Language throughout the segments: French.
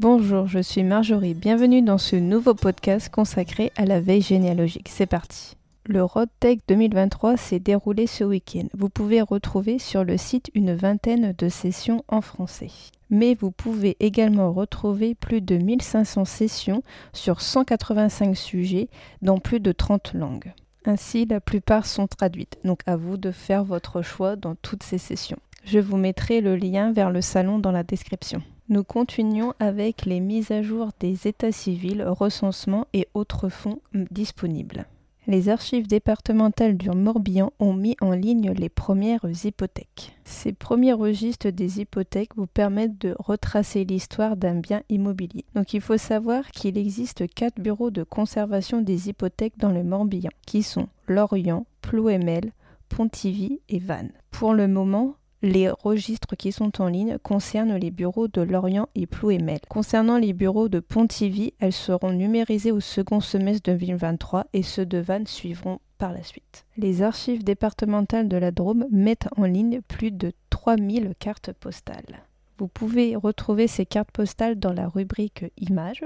Bonjour, je suis Marjorie. Bienvenue dans ce nouveau podcast consacré à la veille généalogique. C'est parti. Le RoadTech 2023 s'est déroulé ce week-end. Vous pouvez retrouver sur le site une vingtaine de sessions en français. Mais vous pouvez également retrouver plus de 1500 sessions sur 185 sujets dans plus de 30 langues. Ainsi, la plupart sont traduites, donc à vous de faire votre choix dans toutes ces sessions. Je vous mettrai le lien vers le salon dans la description. Nous continuons avec les mises à jour des états civils, recensements et autres fonds disponibles. Les archives départementales du Morbihan ont mis en ligne les premières hypothèques. Ces premiers registres des hypothèques vous permettent de retracer l'histoire d'un bien immobilier. Donc il faut savoir qu'il existe quatre bureaux de conservation des hypothèques dans le Morbihan, qui sont Lorient, Plouémel, Pontivy et Vannes. Pour le moment, les registres qui sont en ligne concernent les bureaux de Lorient et Plouémel. Concernant les bureaux de Pontivy, elles seront numérisées au second semestre 2023 et ceux de Vannes suivront par la suite. Les archives départementales de la Drôme mettent en ligne plus de 3000 cartes postales. Vous pouvez retrouver ces cartes postales dans la rubrique images.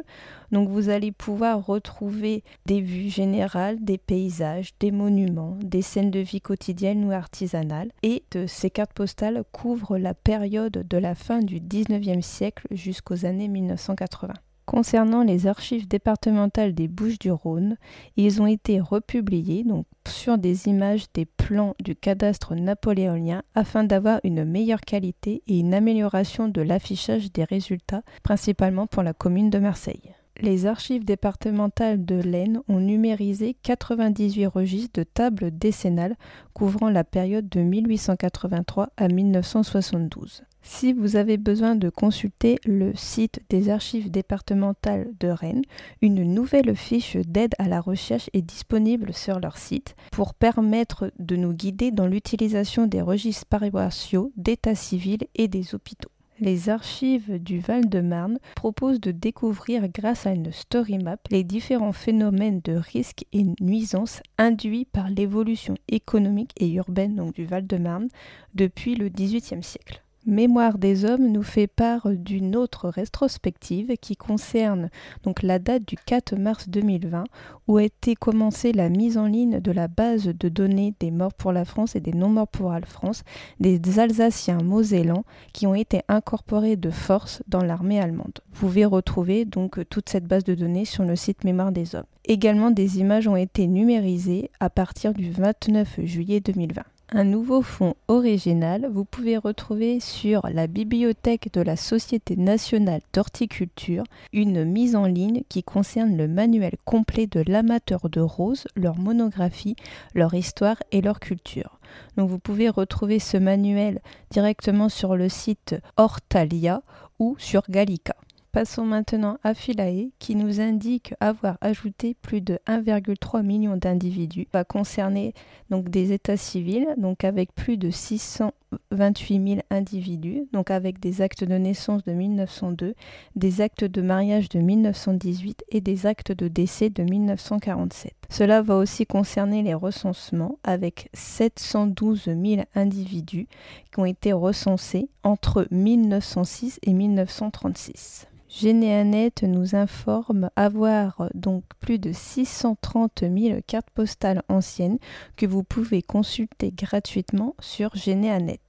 Donc vous allez pouvoir retrouver des vues générales, des paysages, des monuments, des scènes de vie quotidienne ou artisanale. Et ces cartes postales couvrent la période de la fin du 19e siècle jusqu'aux années 1980. Concernant les archives départementales des Bouches-du-Rhône, ils ont été republiés donc sur des images des plans du cadastre napoléonien afin d'avoir une meilleure qualité et une amélioration de l'affichage des résultats, principalement pour la commune de Marseille. Les archives départementales de l'Aisne ont numérisé 98 registres de tables décennales couvrant la période de 1883 à 1972. Si vous avez besoin de consulter le site des archives départementales de Rennes, une nouvelle fiche d'aide à la recherche est disponible sur leur site pour permettre de nous guider dans l'utilisation des registres paroissiaux, d'état civil et des hôpitaux. Les archives du Val-de-Marne proposent de découvrir grâce à une story map les différents phénomènes de risques et nuisances induits par l'évolution économique et urbaine du Val-de-Marne depuis le XVIIIe siècle. Mémoire des hommes nous fait part d'une autre rétrospective qui concerne donc la date du 4 mars 2020 où a été commencée la mise en ligne de la base de données des morts pour la France et des non morts pour la France des Alsaciens mosellans qui ont été incorporés de force dans l'armée allemande. Vous pouvez retrouver donc toute cette base de données sur le site Mémoire des hommes. Également des images ont été numérisées à partir du 29 juillet 2020. Un nouveau fonds original, vous pouvez retrouver sur la bibliothèque de la Société nationale d'horticulture une mise en ligne qui concerne le manuel complet de l'amateur de roses, leur monographie, leur histoire et leur culture. Donc vous pouvez retrouver ce manuel directement sur le site Hortalia ou sur Gallica. Passons maintenant à Philae qui nous indique avoir ajouté plus de 1,3 million d'individus. va concerner donc des états civils, donc avec plus de 628 000 individus, donc avec des actes de naissance de 1902, des actes de mariage de 1918 et des actes de décès de 1947. Cela va aussi concerner les recensements avec 712 000 individus qui ont été recensés entre 1906 et 1936. Généanet nous informe avoir donc plus de 630 000 cartes postales anciennes que vous pouvez consulter gratuitement sur Généanet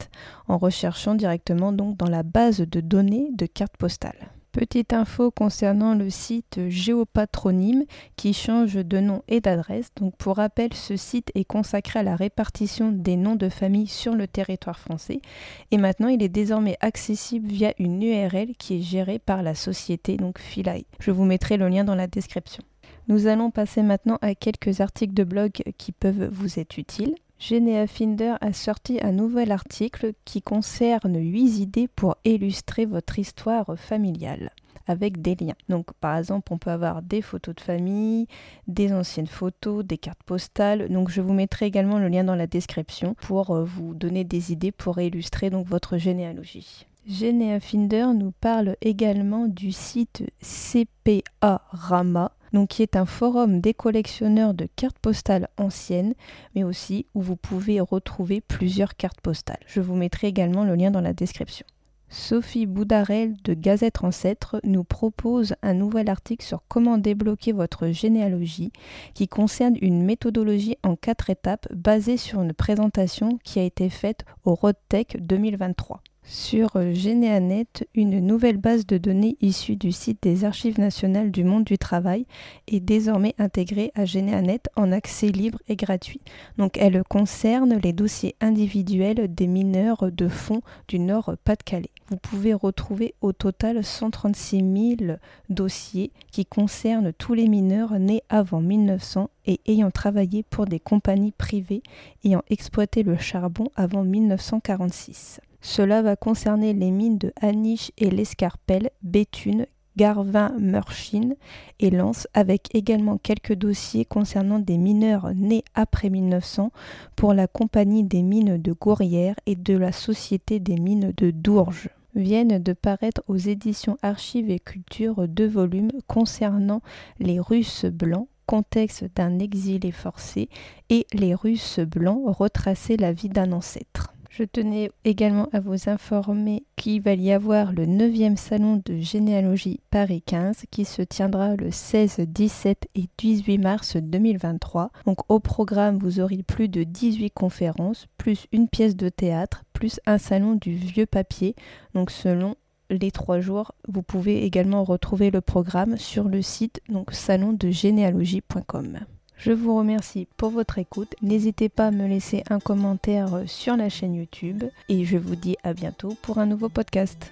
en recherchant directement donc dans la base de données de cartes postales. Petite info concernant le site Géopatronyme qui change de nom et d'adresse. Pour rappel, ce site est consacré à la répartition des noms de famille sur le territoire français et maintenant il est désormais accessible via une URL qui est gérée par la société donc. Je vous mettrai le lien dans la description. Nous allons passer maintenant à quelques articles de blog qui peuvent vous être utiles. Genea Finder a sorti un nouvel article qui concerne 8 idées pour illustrer votre histoire familiale avec des liens. Donc par exemple, on peut avoir des photos de famille, des anciennes photos, des cartes postales. Donc je vous mettrai également le lien dans la description pour euh, vous donner des idées pour illustrer donc votre généalogie. Genea Finder nous parle également du site CPA Rama donc qui est un forum des collectionneurs de cartes postales anciennes, mais aussi où vous pouvez retrouver plusieurs cartes postales. Je vous mettrai également le lien dans la description. Sophie Boudarel de Gazette Ancêtre nous propose un nouvel article sur comment débloquer votre généalogie qui concerne une méthodologie en quatre étapes basée sur une présentation qui a été faite au RoadTech 2023. Sur Généanet, une nouvelle base de données issue du site des Archives nationales du monde du travail est désormais intégrée à Généanet en accès libre et gratuit. Donc elle concerne les dossiers individuels des mineurs de fonds du Nord-Pas-de-Calais. Vous pouvez retrouver au total 136 000 dossiers qui concernent tous les mineurs nés avant 1900 et ayant travaillé pour des compagnies privées ayant exploité le charbon avant 1946. Cela va concerner les mines de Aniche et l'Escarpelle, Béthune, Garvin, Meurchine et Lens, avec également quelques dossiers concernant des mineurs nés après 1900 pour la Compagnie des mines de Gourrières et de la Société des mines de Dourges viennent de paraître aux éditions Archives et Culture deux volumes concernant les Russes blancs, contexte d'un exilé forcé, et les Russes blancs, retracer la vie d'un ancêtre. Je tenais également à vous informer qu'il va y avoir le 9e salon de généalogie Paris 15 qui se tiendra le 16, 17 et 18 mars 2023. Donc au programme, vous aurez plus de 18 conférences, plus une pièce de théâtre, plus un salon du vieux papier. Donc selon les trois jours, vous pouvez également retrouver le programme sur le site donc salondegénéalogie.com. Je vous remercie pour votre écoute. N'hésitez pas à me laisser un commentaire sur la chaîne YouTube et je vous dis à bientôt pour un nouveau podcast.